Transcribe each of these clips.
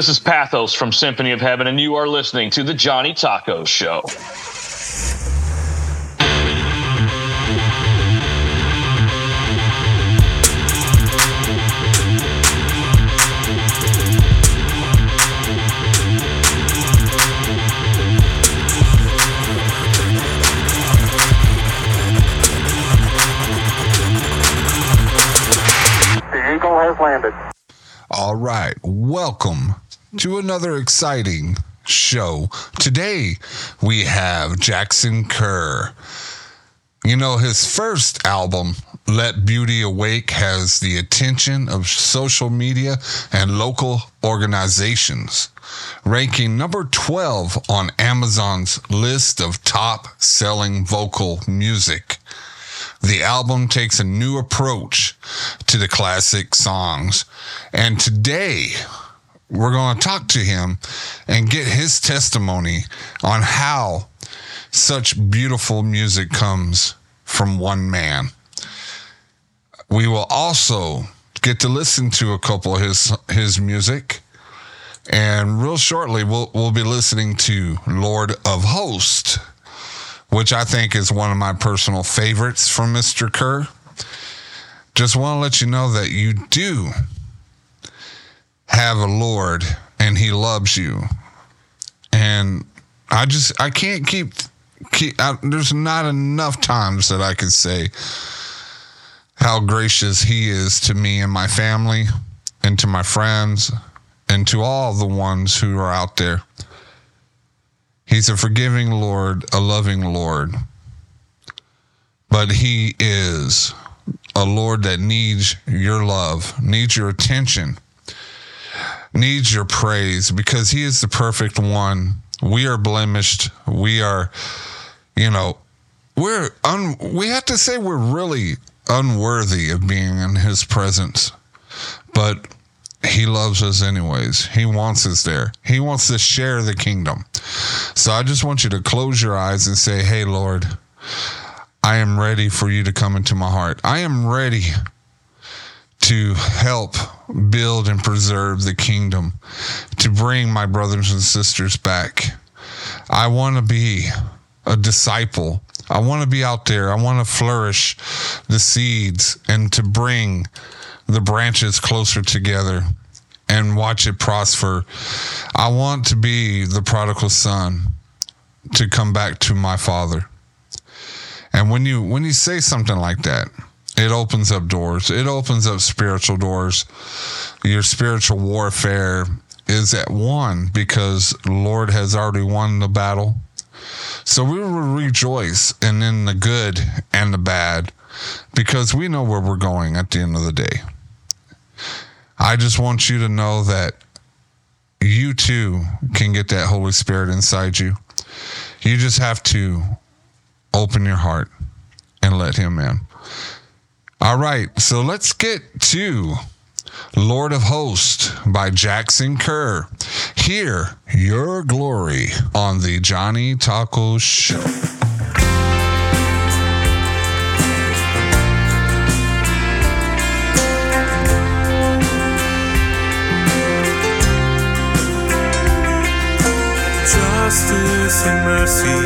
This is Pathos from Symphony of Heaven, and you are listening to The Johnny Taco Show. The Eagle has landed. All right, welcome to another exciting show. Today we have Jackson Kerr. You know, his first album, Let Beauty Awake, has the attention of social media and local organizations, ranking number 12 on Amazon's list of top selling vocal music. The album takes a new approach to the classic songs. And today, we're going to talk to him and get his testimony on how such beautiful music comes from one man. We will also get to listen to a couple of his his music. And real shortly we'll we'll be listening to Lord of Host which I think is one of my personal favorites from Mr. Kerr. Just want to let you know that you do have a Lord and he loves you. And I just, I can't keep, keep I, there's not enough times that I could say how gracious he is to me and my family and to my friends and to all the ones who are out there. He's a forgiving Lord, a loving Lord. But He is a Lord that needs your love, needs your attention, needs your praise because He is the perfect one. We are blemished. We are, you know, we're un, we have to say we're really unworthy of being in His presence. But he loves us anyways. He wants us there. He wants to share the kingdom. So I just want you to close your eyes and say, Hey, Lord, I am ready for you to come into my heart. I am ready to help build and preserve the kingdom, to bring my brothers and sisters back. I want to be a disciple. I want to be out there. I want to flourish the seeds and to bring the branches closer together and watch it prosper. I want to be the prodigal son to come back to my father. And when you when you say something like that, it opens up doors. It opens up spiritual doors. Your spiritual warfare is at one because Lord has already won the battle. So we will rejoice and in the good and the bad because we know where we're going at the end of the day. I just want you to know that you too can get that Holy Spirit inside you. You just have to open your heart and let Him in. All right, so let's get to Lord of Hosts by Jackson Kerr. Hear your glory on the Johnny Taco Show. justice and mercy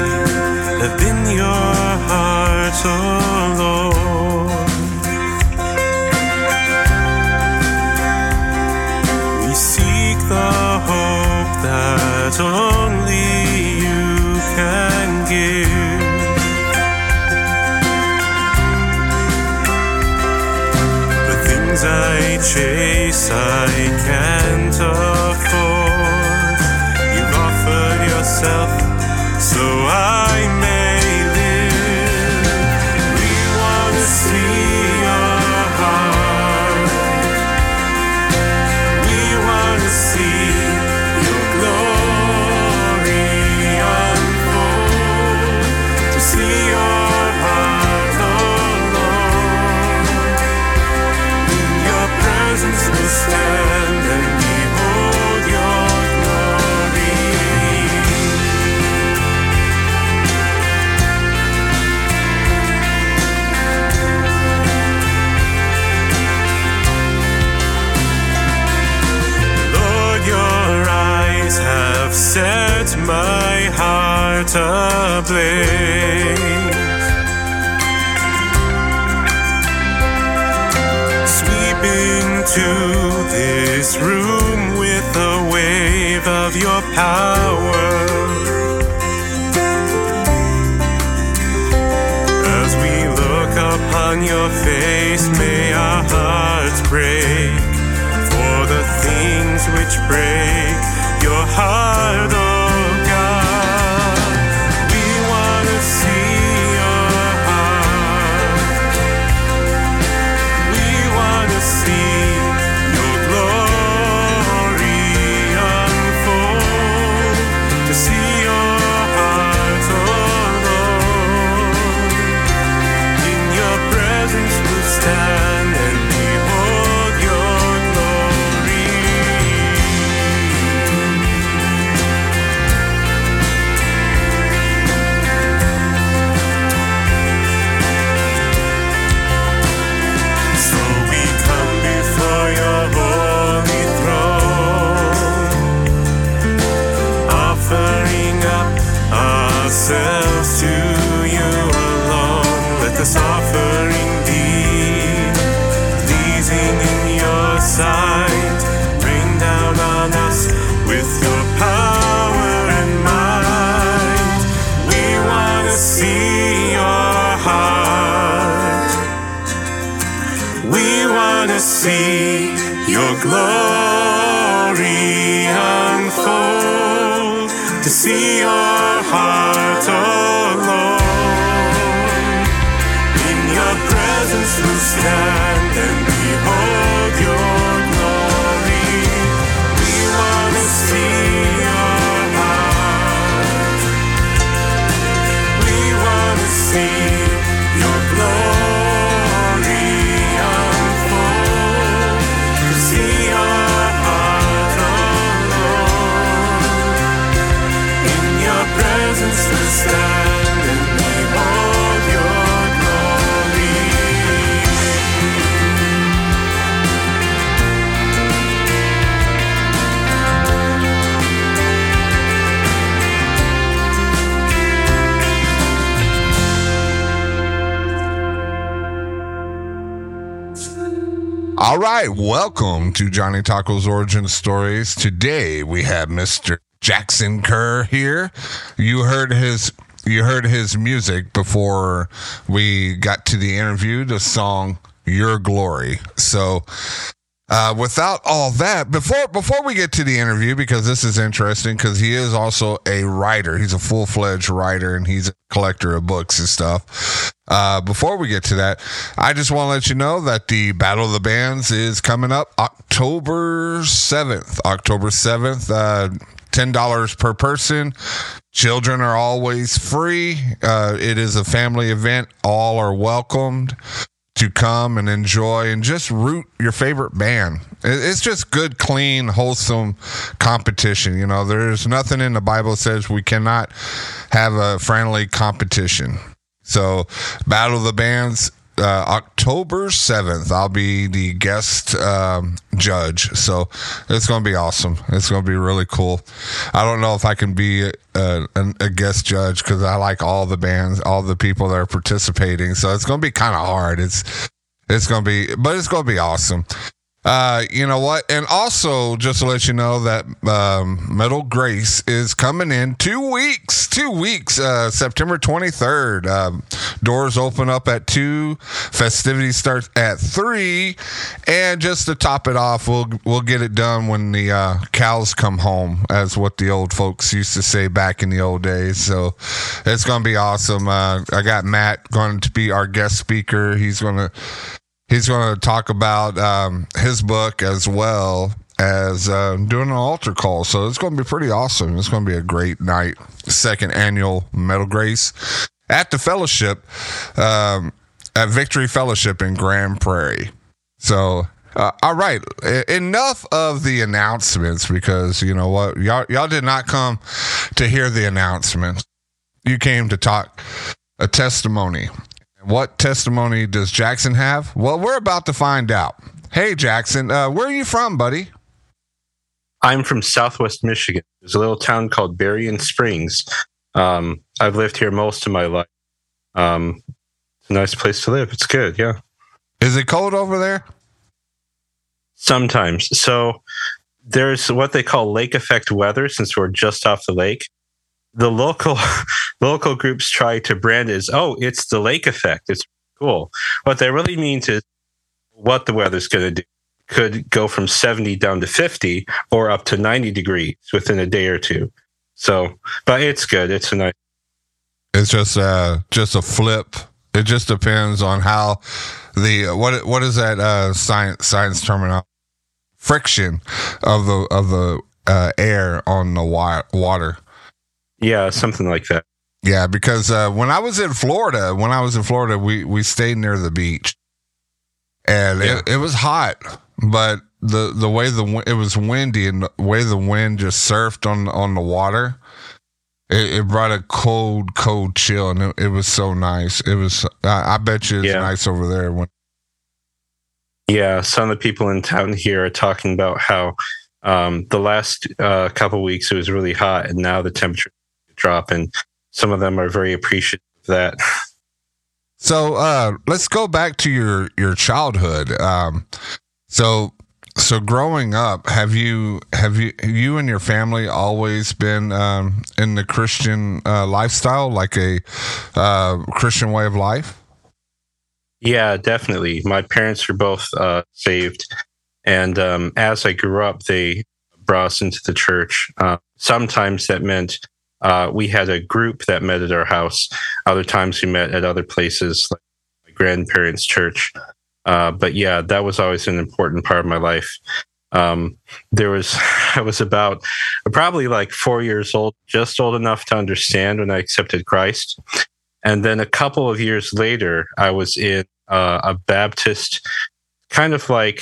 have been your heart, the hope that only you can give. The things I chase, I can't afford. You've offered yourself so I into this room with a wave of your power. Your All right, welcome to Johnny Taco's Origin Stories. Today we have Mr. Jackson Kerr here. You heard his you heard his music before we got to the interview, the song Your Glory. So uh, without all that, before before we get to the interview, because this is interesting, because he is also a writer. He's a full fledged writer, and he's a collector of books and stuff. Uh, before we get to that, I just want to let you know that the Battle of the Bands is coming up October seventh. October seventh. Uh, Ten dollars per person. Children are always free. Uh, it is a family event. All are welcomed to come and enjoy and just root your favorite band. It's just good, clean, wholesome competition. You know, there's nothing in the Bible says we cannot have a friendly competition. So, Battle the Bands, uh, October 7th. I'll be the guest um, judge. So, it's going to be awesome. It's going to be really cool. I don't know if I can be a, a, a guest judge because I like all the bands, all the people that are participating. So, it's going to be kind of hard. It's it's gonna be, but it's gonna be awesome. Uh, you know what? And also, just to let you know that um, Metal Grace is coming in two weeks. Two weeks. Uh, September twenty third. Um, doors open up at two. Festivities start at three. And just to top it off, we'll we'll get it done when the uh, cows come home, as what the old folks used to say back in the old days. So it's gonna be awesome. Uh, I got Matt going to be our guest speaker. He's gonna he's going to talk about um, his book as well as uh, doing an altar call. So it's going to be pretty awesome. It's going to be a great night. Second annual Metal Grace at the fellowship, um, at Victory Fellowship in Grand Prairie. So. Uh, all right, enough of the announcements because you know what, y'all y'all did not come to hear the announcements. You came to talk a testimony. What testimony does Jackson have? Well, we're about to find out. Hey, Jackson, uh, where are you from, buddy? I'm from Southwest Michigan. There's a little town called Berrien Springs. Um, I've lived here most of my life. Um, it's a nice place to live. It's good. Yeah. Is it cold over there? Sometimes. So there's what they call lake effect weather since we're just off the lake. The local local groups try to brand it as, oh, it's the lake effect. It's cool. What that really means is what the weather's going to do. Could go from 70 down to 50 or up to 90 degrees within a day or two. So, but it's good. It's a nice. It's just uh just a flip. It just depends on how the what what is that uh science science terminology friction of the of the uh, air on the water. Yeah, something like that. Yeah, because uh, when I was in Florida, when I was in Florida, we we stayed near the beach, and Yeah. it, it was hot, but the the way the it was windy and the way the wind just surfed on on the water, it, it brought a cold cold chill, and it, it was so nice. It was I, I bet you it's Yeah. nice over there when Yeah, some of the people in town here are talking about how um, the last uh, couple weeks it was really hot, and now the temperature drop, and some of them are very appreciative of that. So uh let's go back to your your childhood. Um so so growing up, have you have you you and your family always been um in the Christian uh lifestyle like a uh Christian way of life? Yeah, definitely. My parents were both uh, saved, and um, as I grew up, they brought us into the church. Uh, sometimes that meant uh, we had a group that met at our house. Other times we met at other places, like my grandparents' church. Uh, but yeah, that was always an important part of my life. Um, there was, I was about probably like four years old, just old enough to understand when I accepted Christ. And then a couple of years later, I was in uh, a Baptist, kind of like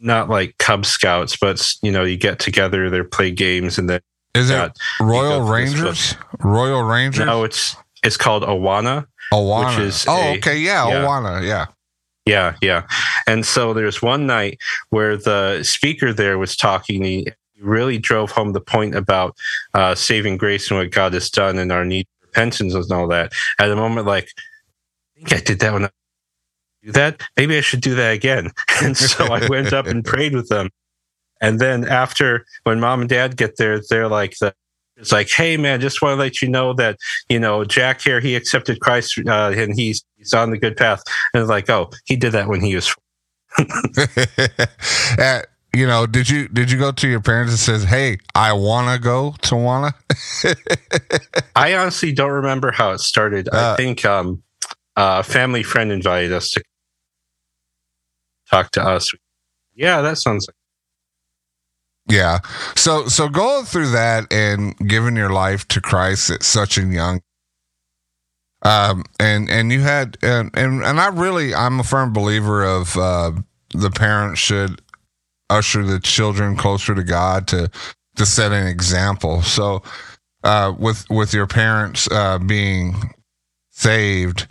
not like Cub Scouts, but you know, you get together, they play games, and then Is it Royal go to this Rangers? Royal Rangers? now it's it's called Awana. Awana. which is oh, a- okay, yeah, yeah. Awana, yeah. Yeah, yeah. And so there's one night where the speaker there was talking. He really drove home the point about uh, saving grace and what God has done and our need for repentance and all that. At a moment, like, I think I did that when I do that. Maybe I should do that again. And so I went up and prayed with them. And then after, when mom and dad get there, they're like the it's like, hey man, just want to let you know that you know Jack here, he accepted Christ uh, and he's he's on the good path. And it's like, oh, he did that when he was. Uh, you know, did you did you go to your parents and says, "Hey, I wanna go to Wana"? I honestly don't remember how it started. Uh, I think um, a family friend invited us to talk to us. Yeah, that sounds like. Yeah. So so going through that and giving your life to Christ at such a young um and and you had and and, and I really I'm a firm believer of uh the parents should usher the children closer to God to to set an example. So uh with with your parents uh being saved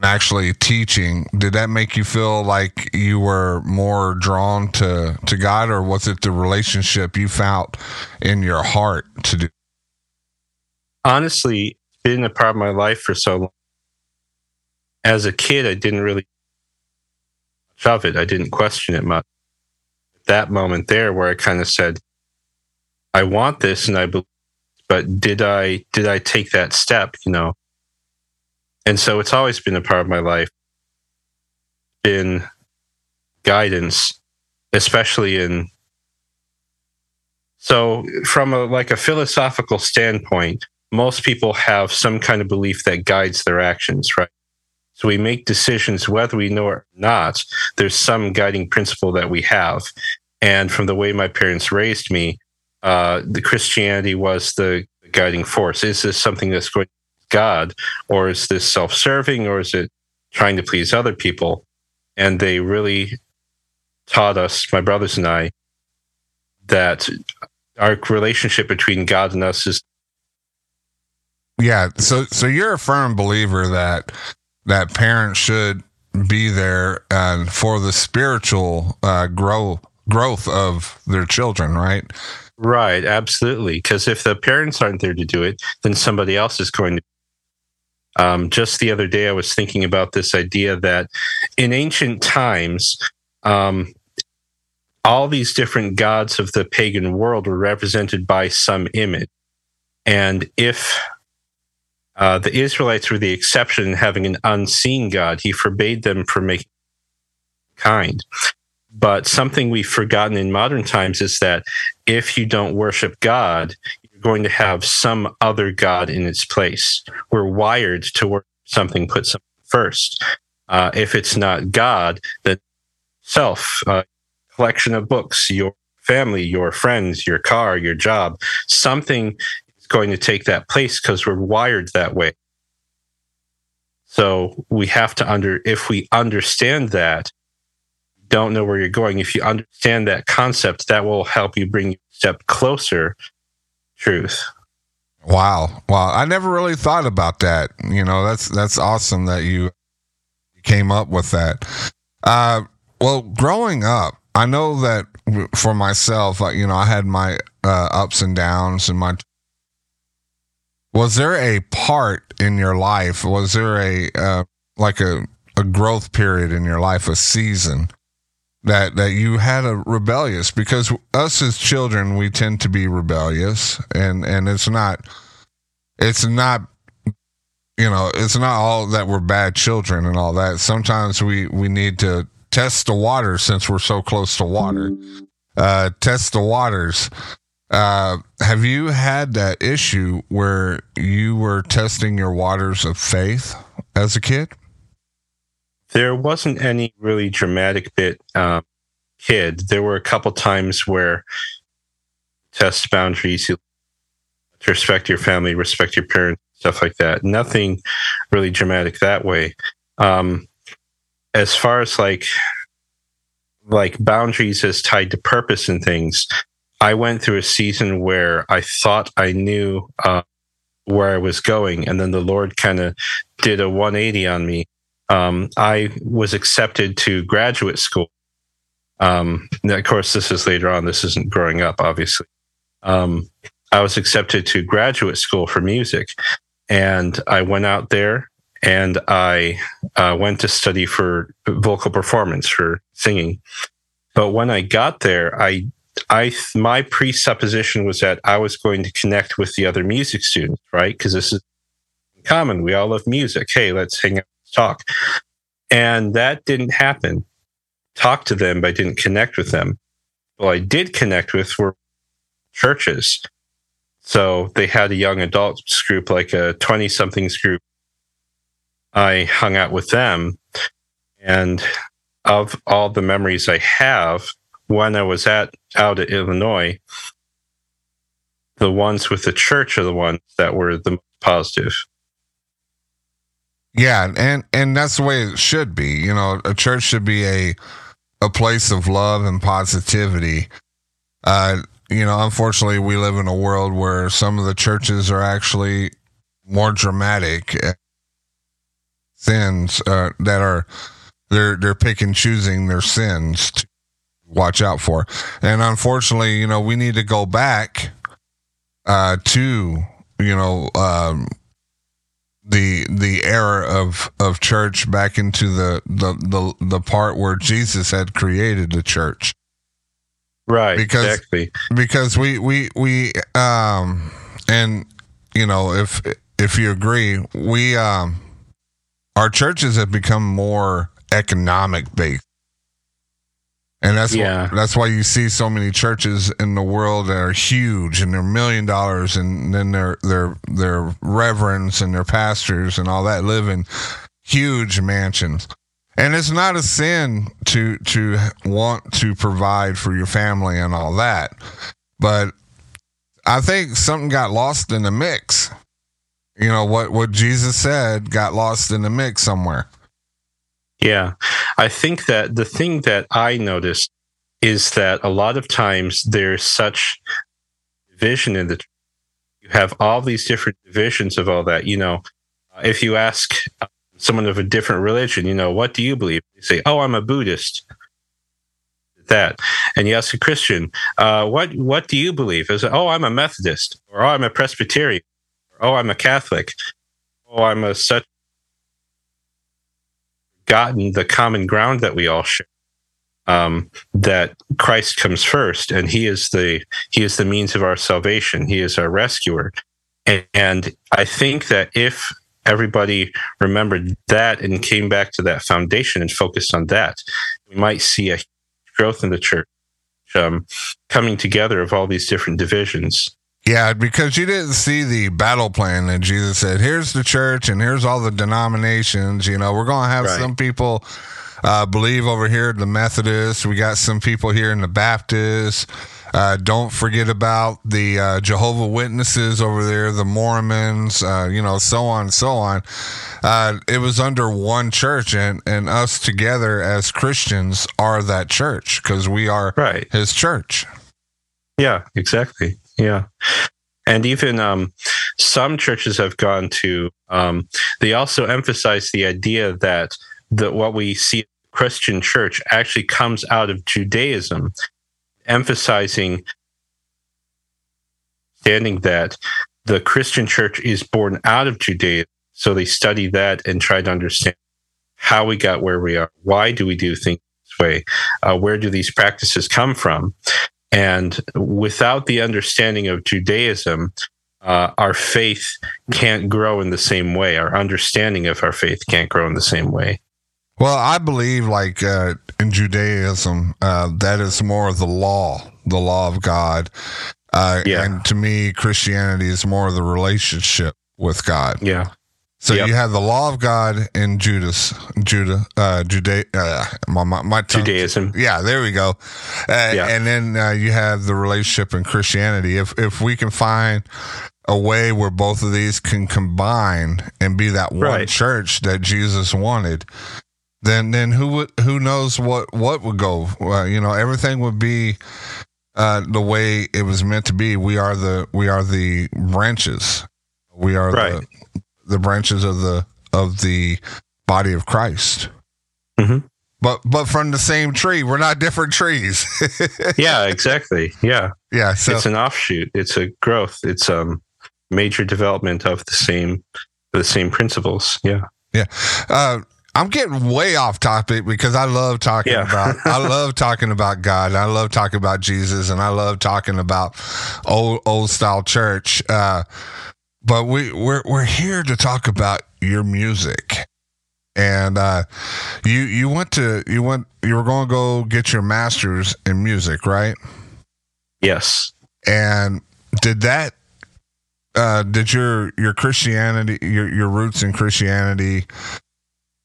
and actually teaching did that make you feel like you were more drawn to to god or was it the relationship you felt in your heart to do honestly been a part of my life for so long. As a kid, I didn't really much it. I didn't question it much. That moment there, where I kind of said, "I want this," and I believe, but did I did I take that step? You know. And so it's always been a part of my life. Been guidance, especially in so from a like a philosophical standpoint, most people have some kind of belief that guides their actions, right? So we make decisions whether we know it or not. There's some guiding principle that we have. And from the way my parents raised me, uh, the Christianity was the guiding force. Is this something that's going to God, or is this self-serving, or is it trying to please other people? And they really taught us, my brothers and I, that our relationship between God and us is yeah so so you're a firm believer that that parents should be there and for the spiritual uh grow growth of their children, right? Right, absolutely. Because if the parents aren't there to do it, then somebody else is going to. Um, just the other day, I was thinking about this idea that in ancient times, um, all these different gods of the pagan world were represented by some image. And if uh, the Israelites were the exception in having an unseen God, he forbade them from making kind. But something we've forgotten in modern times is that if you don't worship God, going to have some other God in its place. We're wired to worship something, put something first. Uh, if it's not God, then self, uh, collection of books, your family, your friends, your car, your job, something is going to take that place because we're wired that way. So we have to under, if we understand that, don't know where you're going, if you understand that concept, that will help you bring a step closer truth. Wow. Wow. I never really thought about that. You know, that's that's awesome that you came up with that. Uh well, growing up, I know that for myself, you know, I had my uh, ups and downs and my was there a part in your life was there a uh, like a a growth period in your life a season that that you had a rebellious because us as children we tend to be rebellious and and it's not it's not you know it's not all that we're bad children and all that. Sometimes we we need to test the water since we're so close to water. Uh test the waters. Uh have you had that issue where you were testing your waters of faith as a kid there wasn't any really dramatic bit um, kid. There were a couple times where test boundaries, you respect your family, respect your parents, stuff like that. Nothing really dramatic that way. Um, as far as like like boundaries as tied to purpose and things, I went through a season where I thought I knew uh, where I was going, and then the Lord kind of did a 180 on me um, I was accepted to graduate school. Um, of course, this is later on. This isn't growing up, obviously. Um, I was accepted to graduate school for music, and I went out there and I uh, went to study for vocal performance for singing. But when I got there, I I my presupposition was that I was going to connect with the other music students, right? Because this is common. We all love music. Hey, let's hang out talk. And that didn't happen. Talk to them, but I didn't connect with them. Well, I did connect with were churches. So they had a young adults group, like a 20 somethings group. I hung out with them. And of all the memories I have, when I was at out at Illinois, the ones with the church are the ones that were the most positive. Yeah, and and that's the way it should be. You know, a church should be a a place of love and positivity. Uh, you know, unfortunately, we live in a world where some of the churches are actually more dramatic sins uh, that are they're they're pick and choosing their sins to watch out for. And unfortunately, you know, we need to go back uh, to you know um, the the era of of church back into the the the, the part where Jesus had created the church. Right. Because exactly. because we we we um and you know if if you agree we um our churches have become more economic based and that's Yeah. why, that's why you see so many churches in the world that are huge and they're million dollars and then their their their reverends and their pastors and all that live in huge mansions. And it's not a sin to to want to provide for your family and all that. But I think something got lost in the mix. You know what what Jesus said got lost in the mix somewhere. Yeah. I think that the thing that I noticed is that a lot of times there's such division in the you have all these different divisions of all that. You know, if you ask uh, someone of a different religion, you know, what do you believe? They say, "Oh, I'm a Buddhist." that. And you ask a Christian, uh, what what do you believe? Is oh, I'm a Methodist, or oh, I'm a Presbyterian, or oh, I'm a Catholic, oh, I'm a such gotten the common ground that we all share. Um, that Christ comes first, and He is the He is the means of our salvation. He is our rescuer, and, and I think that if everybody remembered that and came back to that foundation and focused on that, we might see a growth in the church, um, coming together of all these different divisions. Yeah, because you didn't see the battle plan that Jesus said, here's the church and here's all the denominations. You know, we're going to have Right. some people uh, believe over here the Methodists. We got some people here in the Baptists. Uh, don't forget about the uh, Jehovah Witnesses over there, the Mormons, uh, you know, so on and so on. Uh, it was under one church, and, and us together as Christians are that church because we are Right. his church. Yeah, exactly. Yeah. And even um, some churches have gone to, um, they also emphasize the idea that that what we see Christian church actually comes out of Judaism, emphasizing standing that the Christian church is born out of Judaism. So they study that and try to understand how we got where we are. Why do we do things this way? Uh, where do these practices come from? And without the understanding of Judaism, uh, our faith can't grow in the same way. Our understanding of our faith can't grow in the same way. Well, I believe, like uh, in Judaism, uh, that is more of the law, the law of God. Uh, Yeah. And to me, Christianity is more of the relationship with God. Yeah. So Yep. you have the law of God in Judas, Judah, uh, Juda, uh, my, my, my tongue- Judaism. Yeah, there we go. Uh, Yeah. And then uh, you have the relationship in Christianity. If if we can find a way where both of these can combine and be that one Right. church that Jesus wanted, then then who would who knows what what would go? Uh, you know, everything would be uh, the way it was meant to be. We are the we are the branches. We are Right. the the branches of the of the body of Christ. Mhm. But but from the same tree. We're not different trees. Yeah, exactly. Yeah. yeah. So it's an offshoot. It's a growth. It's um major development of the same the same principles. Yeah, yeah. uh, I'm getting way off topic because I love talking Yeah. about I love talking about God. and I love talking about Jesus, and I love talking about old old style church. Uh, but we we're we're here to talk about your music. And uh, you you went to you went you were going to go get your master's in music, right? Yes. And did that uh did your your Christianity your your roots in Christianity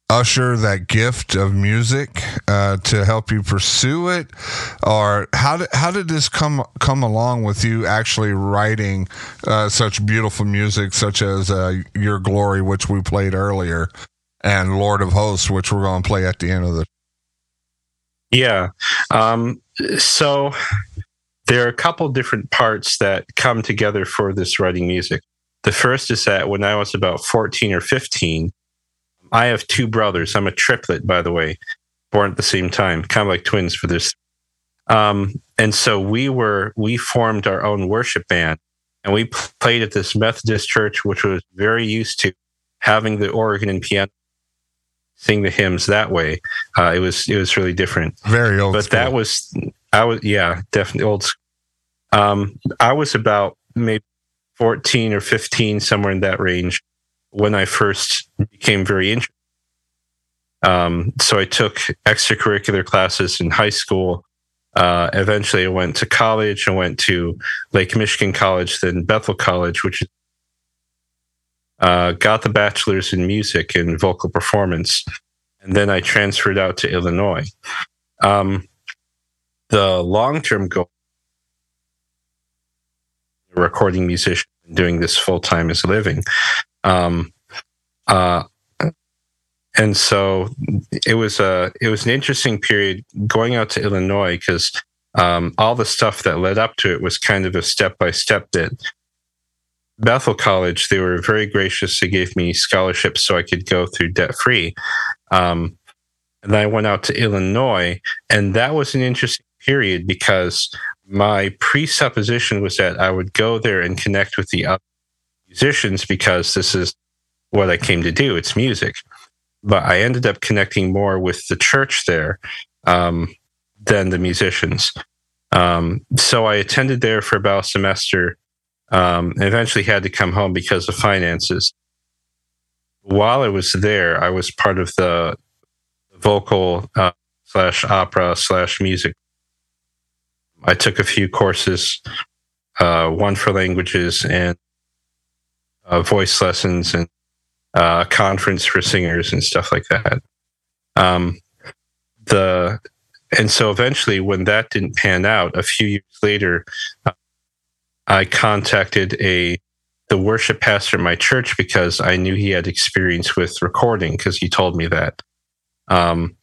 usher that gift of music uh to help you pursue it or how did how did this come come along with you actually writing uh such beautiful music such as uh Your Glory which we played earlier and Lord of Hosts which we're going to play at the end of the Yeah. Um, so there are a couple different parts that come together for this writing music. The first is that when I was about 14 or 15, I have two brothers. I'm a triplet, by the way, born at the same time, kind of like twins for this. Um, and so we were, we formed our own worship band and we played at this Methodist church, which was very used to having the organ and piano sing the hymns that way. Uh, it was, it was really different very old but that was I was yeah definitely old. school. Um, I was about maybe fourteen or fifteen, somewhere in that range, when I first became very interested. Um, so I took extracurricular classes in high school. Uh, eventually, I went to college. I went to Lake Michigan College, then Bethel College, which uh, got the bachelor's in music and vocal performance, and then I transferred out to Illinois. Um, the long term goal, recording musician, doing this full time as a living. Um, uh, and so it was a it was an interesting period going out to Illinois because um, all the stuff that led up to it was kind of a step by step that Bethel College, they were very gracious. They gave me scholarships so I could go through debt free. Um, and then I went out to Illinois, and that was an interesting period because my presupposition was that I would go there and connect with the other musicians because this is what I came to do. It's music. But I ended up connecting more with the church there um, than the musicians. Um, so I attended there for about a semester. Um, and eventually had to come home because of finances. While I was there, I was part of the vocal uh, slash opera slash music. I took a few courses, uh, one for languages and uh, voice lessons and uh, conference for singers and stuff like that. Um, the and so eventually, when that didn't pan out, a few years later, uh, I contacted a the worship pastor at my church because I knew he had experience with recording because he told me that. Um,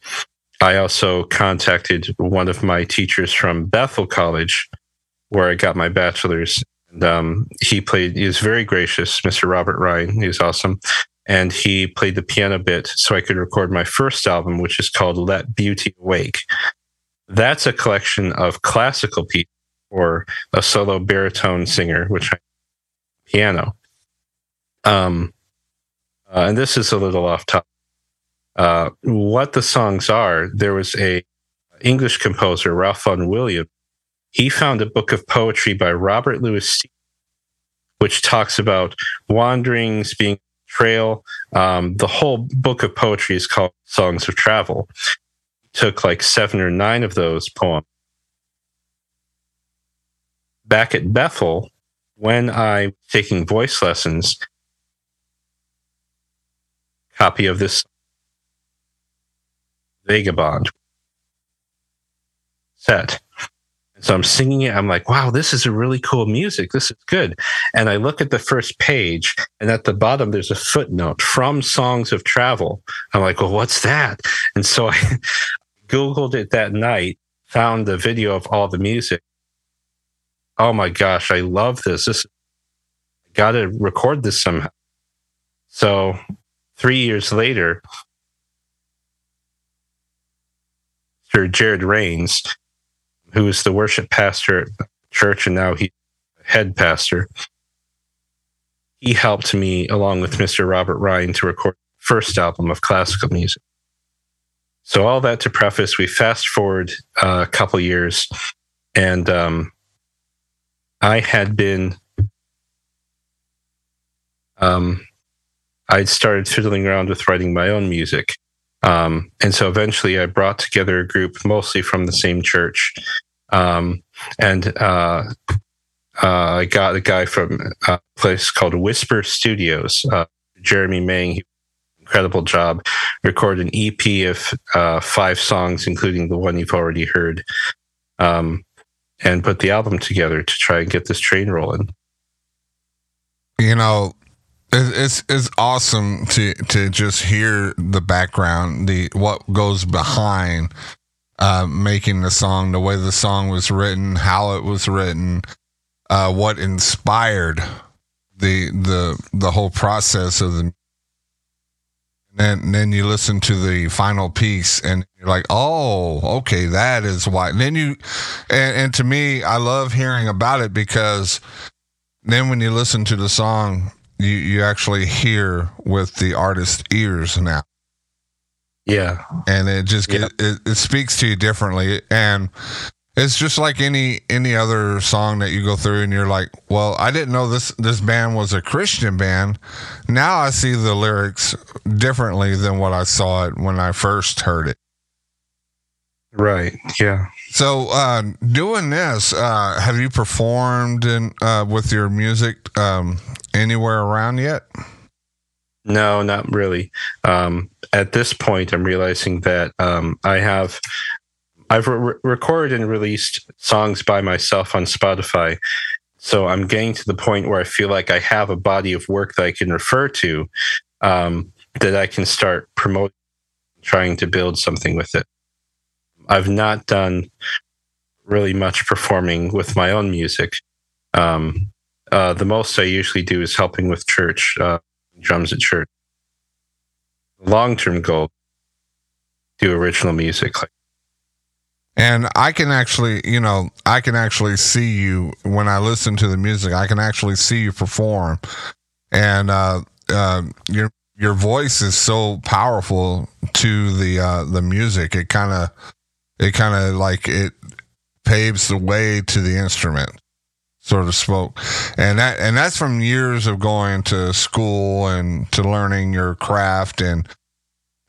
I also contacted one of my teachers from Bethel College, where I got my bachelor's. And um, he played. He was very gracious, Mr. Robert Ryan. He was awesome, and he played the piano bit so I could record my first album, which is called "Let Beauty Awake." That's a collection of classical pieces or a solo baritone singer, which I piano. Um, uh, and this is a little off topic. Uh, what the songs are, there was a English composer, Ralph Vaughan Williams. He found a book of poetry by Robert Louis Stevenson, which talks about wanderings, being trail. Um, the whole book of poetry is called Songs of Travel. He took like seven or nine of those poems. Back at Bethel, when I was taking voice lessons, copy of this Vagabond set. So I'm singing it. I'm like, wow, this is a really cool music. This is good. And I look at the first page, and at the bottom, there's a footnote from Songs of Travel. I'm like, well, what's that? And so I Googled it that night, found the video of all the music. Oh my gosh, I love this. This got to record this somehow. So three years later, Sir Jared Rains, who is the worship pastor at church and now he's head pastor, he helped me along with Mr. Robert Ryan to record first album of classical music. So all that to preface, we fast forward uh, a couple years, and um, I had been um, I'd started fiddling around with writing my own music. Um, and so eventually I brought together a group mostly from the same church. Um, and uh, uh, I got a guy from a place called Whisper Studios, uh, Jeremy Mang. Incredible job. Recorded an EP of uh, five songs, including the one you've already heard, um, and put the album together to try and get this train rolling. You know, it's it's awesome to to just hear the background, the what goes behind uh, making the song, the way the song was written, how it was written, uh, what inspired the the the whole process of the. And then, and then you listen to the final piece and you're like, oh, okay, that is why. And then you, and, and to me, I love hearing about it because then when you listen to the song, you you actually hear with the artist's ears now. Yeah, and it just get, it, it speaks to you differently, and it's just like any any other song that you go through, and you're like, well, I didn't know this this band was a Christian band. Now I see the lyrics differently than what I saw it when I first heard it. Right. Yeah. So, uh, doing this, uh, have you performed in, uh, with your music um, anywhere around yet? No, not really. Um, at this point, I'm realizing that um, I have I've re- recorded and released songs by myself on Spotify. So I'm getting to the point where I feel like I have a body of work that I can refer to um, that I can start promoting, trying to build something with it. I've not done really much performing with my own music. Um, uh, the most I usually do is helping with church, uh, drums at church. Long term goal, do original music. And I can actually, you know, I can actually see you when I listen to the music. I can actually see you perform, and uh, uh, your your voice is so powerful to the uh, the music. It kind of it kind of like it paves the way to the instrument sort of spoke. And that and that's from years of going to school and to learning your craft and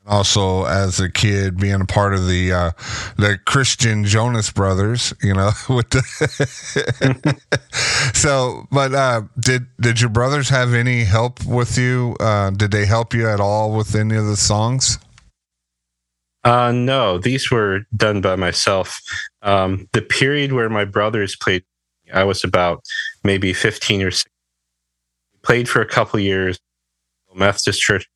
also as a kid being a part of the uh the christian jonas brothers you know with the so but uh did did your brothers have any help with you? Uh did they help you at all with any of the songs? Uh, no, these were done by myself. Um, the period where my brothers played, I was about maybe 15 or 16. Played for a couple years, Methodist Church.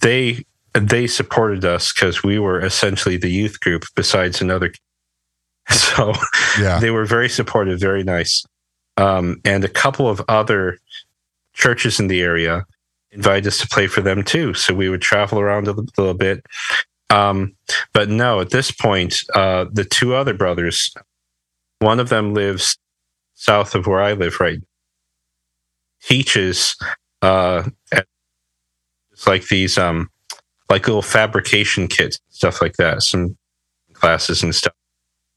They they supported us because we were essentially the youth group besides another. So yeah they were very supportive, very nice. Um, and a couple of other churches in the area invited us to play for them too. So we would travel around a little bit. Um, but no, at this point, uh, the two other brothers, one of them lives south of where I live right now, teaches uh, at it's like these um, like little fabrication kits, stuff like that, some classes and stuff.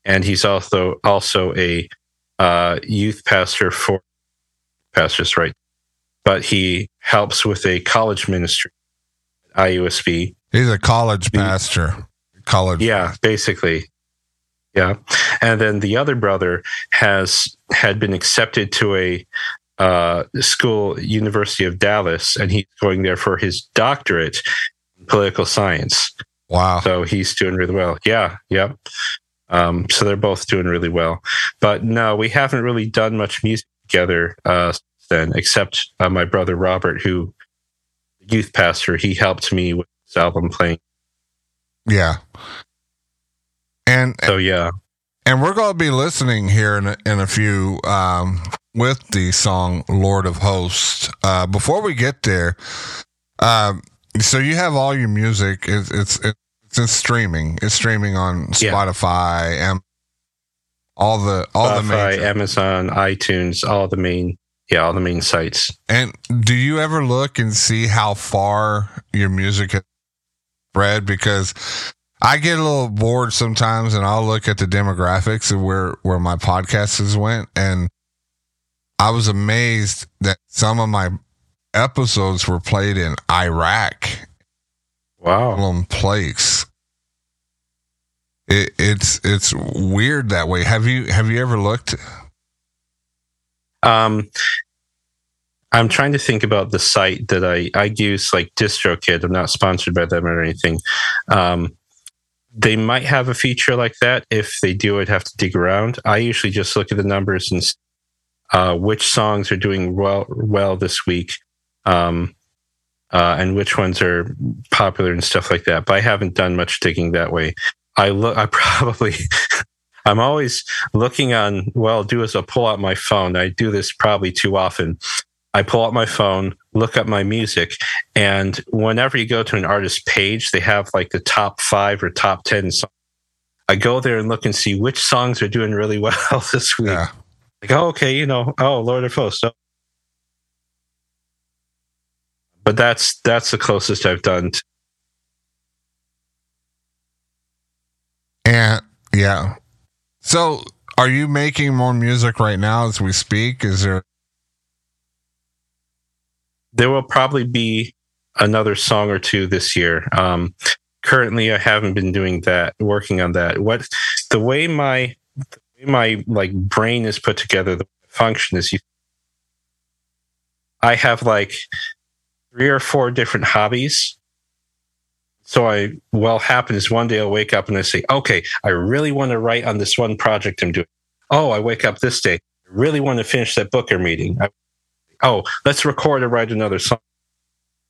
And he's also also a uh, youth pastor for pastors, right? But he helps with a college ministry IUSB. he's a college pastor college Yeah, basically. Yeah. And then the other brother has had been accepted to a uh, school, University of Dallas, and he's going there for his doctorate in political science. wow So he's doing really well. Yeah, yeah. Um, so they're both doing really well. But no, we haven't really done much music together uh, since then, except uh, my brother Robert, who youth pastor, he helped me with this album playing. yeah and So yeah, And we're going to be listening here in a, in a few um, with the song Lord of Hosts. Uh, before we get there, um, so you have all your music. It's, it's, it's in streaming. It's streaming on Yeah. Spotify and all the all the major. Amazon, iTunes, all the main, yeah, all the main sites. And do you ever look and see how far your music has spread? Because I get a little bored sometimes, and I'll look at the demographics of where where my podcasts has went, and I was amazed that some of my episodes were played in Iraq, Wow. Place. It, it's it's weird that way. Have you have you ever looked? Um, I'm trying to think about the site that I I use, like DistroKid. I'm not sponsored by them or anything. Um, they might have a feature like that. If they do, I'd have to dig around. I usually just look at the numbers and uh, which songs are doing well well this week, um, uh, and which ones are popular and stuff like that. But I haven't done much digging that way. I look. I probably. I'm always looking on. Well, do is I'll pull out my phone. I do this probably too often. I pull out my phone, look up my music, and whenever you go to an artist's page, they have like the top five or top ten songs. I go there and look and see which songs are doing really well this week. Yeah. Like, oh, okay, you know, oh, Lord of Hosts. Oh. But that's that's the closest I've done. To, And yeah. So are you making more music right now as we speak? Is there there will probably be another song or two this year. Um, currently, I haven't been doing that, working on that. What the way my the way my like brain is put together, the function is you. I have like three or four different hobbies. So I, well, happens one day I'll wake up and I say, okay, I really want to write on this one project I'm doing. Oh, I wake up this day. I really want to finish that book I'm reading. I oh, let's record and write another song.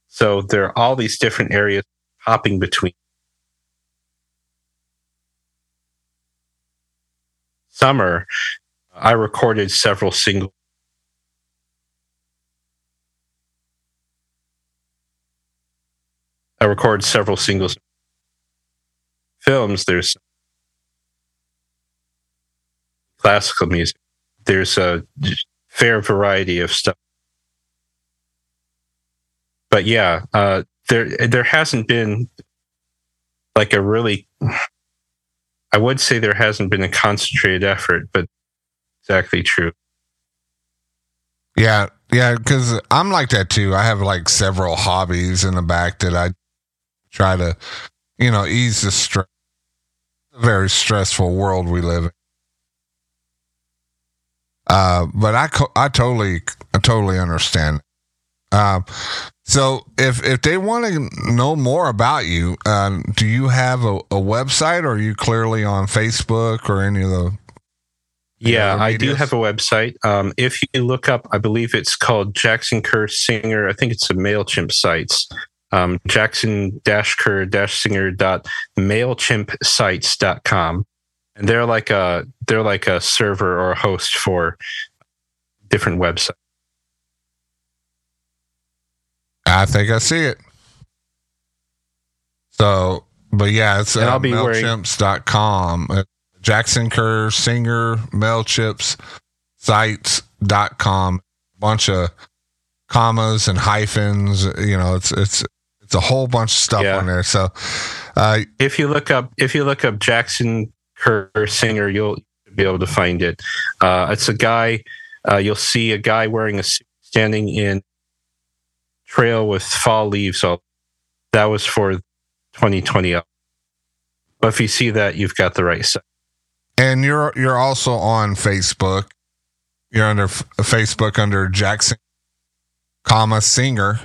So there are all these different areas hopping between. Summer, I recorded several singles. I recorded several singles. Films, there's classical music. There's a fair variety of stuff. But yeah, uh, there there hasn't been like a really I would say there hasn't been a concentrated effort, but exactly true. Yeah, yeah, because I'm like that too. I have like several hobbies in the back that I try to, you know, ease the stress. Very stressful world we live in. Uh, but I, co- I totally, I totally understand. Uh, so if if they want to know more about you, uh, do you have a, a website or are you clearly on Facebook or any of the Yeah, I do have a website. Um, if you look up, I believe it's called Jackson Kerr Singer. I think it's a MailChimp sites. Um, Jackson Kerr Singer dot MailChimp And they're like a they're like a server or a host for different websites. I think I see it. So, but yeah, it's And uh, wearing- MailChimps.com. Jackson Kerr Singer, MailChimps, sites.com. Bunch of commas and hyphens. You know, it's, it's, it's a whole bunch of stuff Yeah. on there. So, uh, if you look up if you look up Jackson Kerr singer, you'll be able to find it. Uh, it's a guy. Uh, you'll see a guy wearing a suit standing in trail with fall leaves. All that was for 2020. But if you see that, you've got the right site. and you're, you're also on Facebook. You're under F- Facebook under Jackson, comma singer.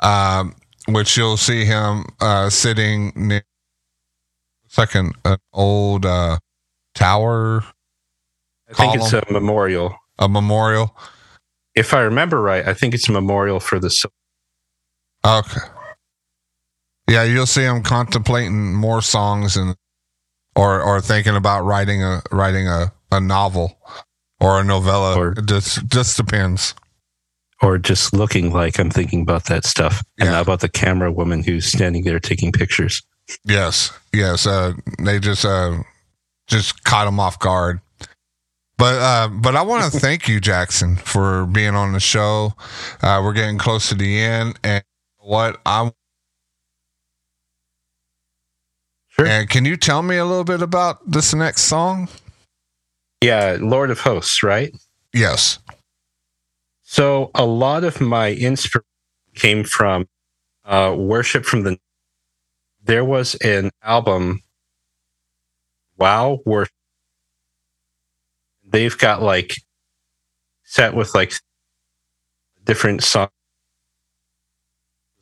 Um, which you'll see him uh, sitting near it's like an, an old uh, tower, I think it's a memorial. a memorial. If I remember right, I think it's a memorial for the. Okay. Yeah, you'll see him contemplating more songs and or or thinking about writing a writing a, a novel or a novella. Or- it just just depends. Or just looking like I'm thinking about that stuff, and Yeah. about the camera woman who's standing there taking pictures. Yes, yes. Uh, they just uh, just caught him off guard. But uh, but I want to thank you, Jackson, for being on the show. Uh, we're getting close to the end, and what I Sure. and can you tell me a little bit about this next song? Yeah, Lord of Hosts, right? Yes. So a lot of my inspiration came from uh, worship from the. There was an album, Wow Worship. They've got like set with like different songs,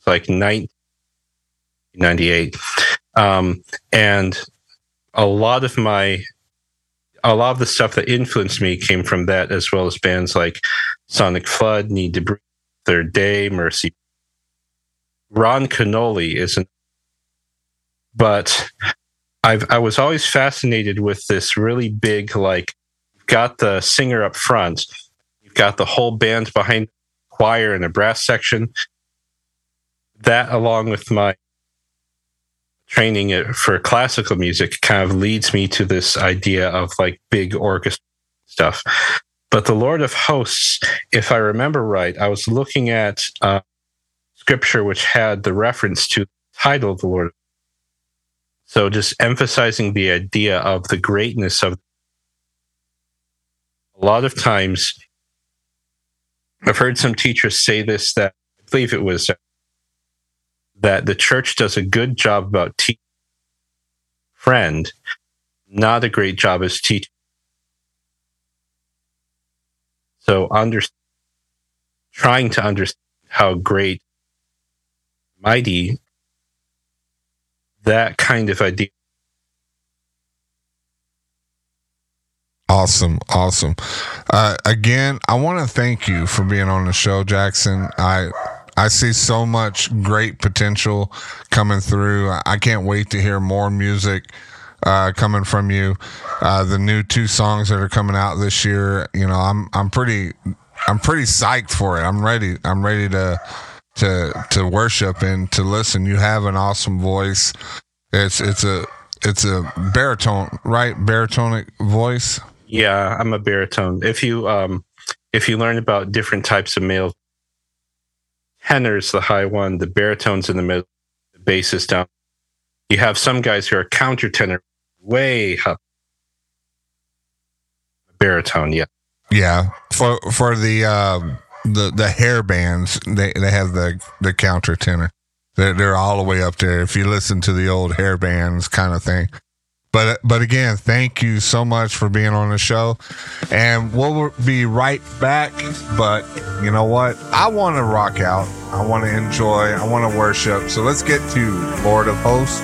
like 1998, um, and a lot of my a lot of the stuff that influenced me came from that, as well as bands like Sonic Flood, Need to Breathe, Third Day, Mercy. Ron Kenoly is an, but I've I was always fascinated with this really big like got the singer up front, you've got the whole band behind choir and a brass section. That along with my training for classical music kind of leads me to this idea of like big orchestra stuff. But the Lord of Hosts, if I remember right, I was looking at uh, scripture which had the reference to the title of the Lord. So just emphasizing the idea of the greatness of a lot of times I've heard some teachers say this that I believe it was that the church does a good job about teaching friend, not a great job as teaching. So under trying to understand how great, mighty that kind of idea. Awesome, awesome. Uh, again, I want to thank you for being on the show, Jackson. I I see so much great potential coming through. I- can't wait to hear more music uh, coming from you. Uh, the new two songs that are coming out this year, you know, I'm I'm pretty I'm pretty psyched for it. I'm ready. I'm ready to to to worship and to listen. You have an awesome voice. It's it's a it's a baritone, right? Baritonic voice. Yeah, I'm a baritone. If you um, if you learn about different types of male, tenor's the high one, the baritone's in the middle, the bass is down. You have some guys who are countertenor, way up. Baritone, yeah. Yeah, for for the um, the the hair bands, they they have the the countertenor. They're they're all the way up there. If you listen to the old hair bands kind of thing. But but again, thank you so much for being on the show, and we'll be right back. But you know what? I want to rock out. I want to enjoy. I want to worship. So let's get to Lord of Hosts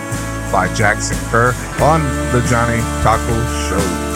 by Jackson Kerr on the Johnny Taco Show.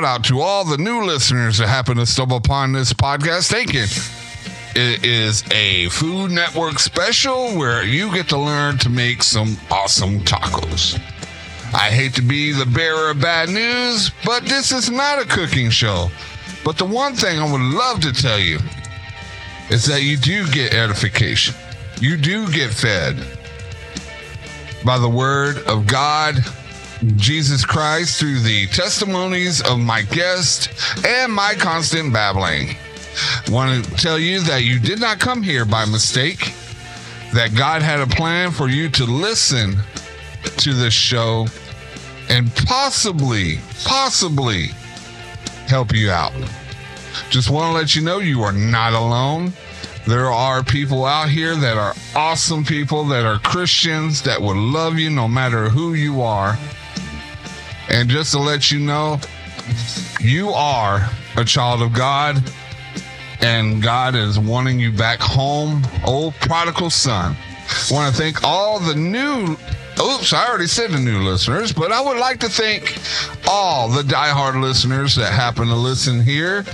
Shout out to all the new listeners that happen to stumble upon this podcast. Thank you. It is a Food Network special where you get to learn to make some awesome tacos. I hate to be the bearer of bad news, but this is not a cooking show. But the one thing I would love to tell you is that you do get edification. You do get fed by the word of God, Jesus Christ, through the testimonies of my guest and my constant babbling. Want to tell you that you did not come here by mistake, that God had a plan for you to listen to this show and possibly, possibly help you out. Just want to let you know you are not alone. There are people out here that are awesome people, that are Christians, that would love you no matter who you are. And just to let you know, you are a child of God, and God is wanting you back home, old prodigal son. I want to thank all the new Oops, I already said the new listeners, but I would like to thank all the diehard listeners that happen to listen here.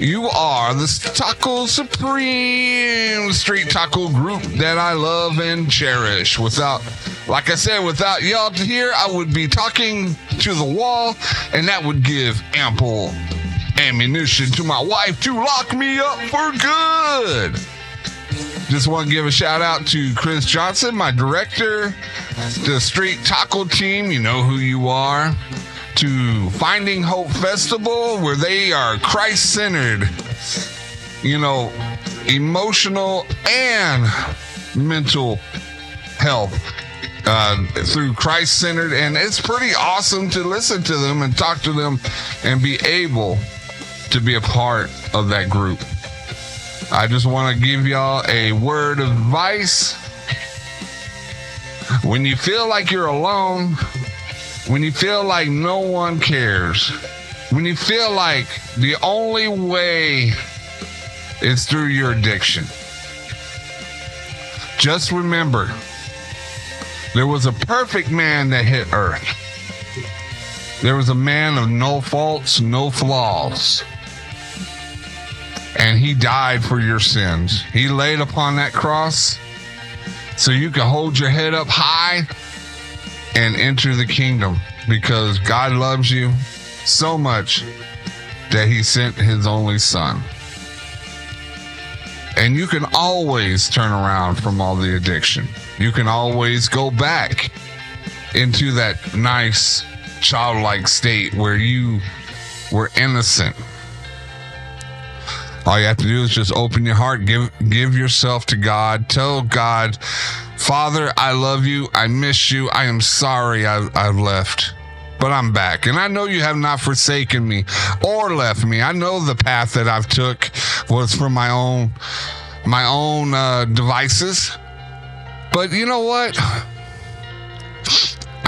You are the Taco Supreme Street Taco group that I love and cherish. Without, like I said, without y'all here, I would be talking to the wall, and that would give ample ammunition to my wife to lock me up for good. Just want to give a shout out to Chris Johnson, my director, the Street Taco team. You know who you are. To Finding Hope Festival, where they are Christ centered, you know, emotional and mental health uh, through Christ centered. And it's pretty awesome to listen to them and talk to them and be able to be a part of that group. I just want to give y'all a word of advice. When you feel like you're alone, when you feel like no one cares, when you feel like the only way is through your addiction, just remember there was a perfect man that hit earth. There was a man of no faults, no flaws and he died for your sins. He laid upon that cross so you can hold your head up high and enter the kingdom because God loves you so much that he sent his only son. And you can always turn around from all the addiction. You can always go back into that nice childlike state where you were innocent all you have to do is just open your heart, give give yourself to God. Tell God, Father, I love you. I miss you. I am sorry I, I've left but I'm back. And I know you have not forsaken me or left me. I know the path that I've took was for my own my own uh, devices. But you know what?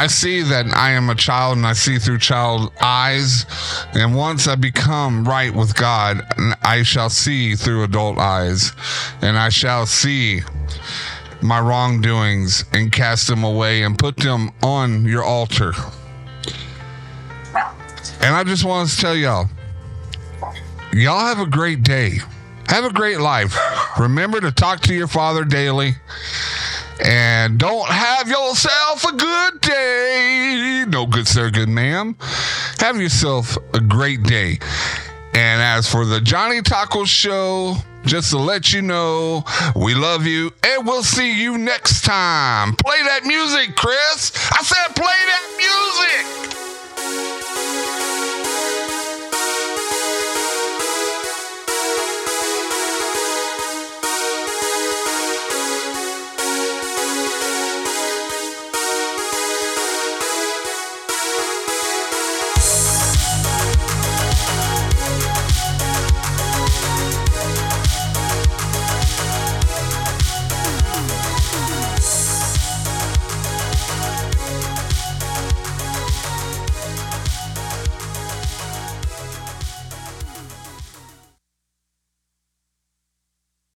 I see that I am a child and I see through child eyes. And once I become right with God, I shall see through adult eyes. And I shall see my wrongdoings and cast them away and put them on your altar. And I just want to tell y'all, y'all have a great day. Have a great life. Remember to talk to your father daily and don't have yourself a good day. No good, sir, good ma'am. Have yourself a great day. And as for the Johnny Taco Show, just to let you know, we love you and we'll see you next time. Play that music, Chris. I said, play that music.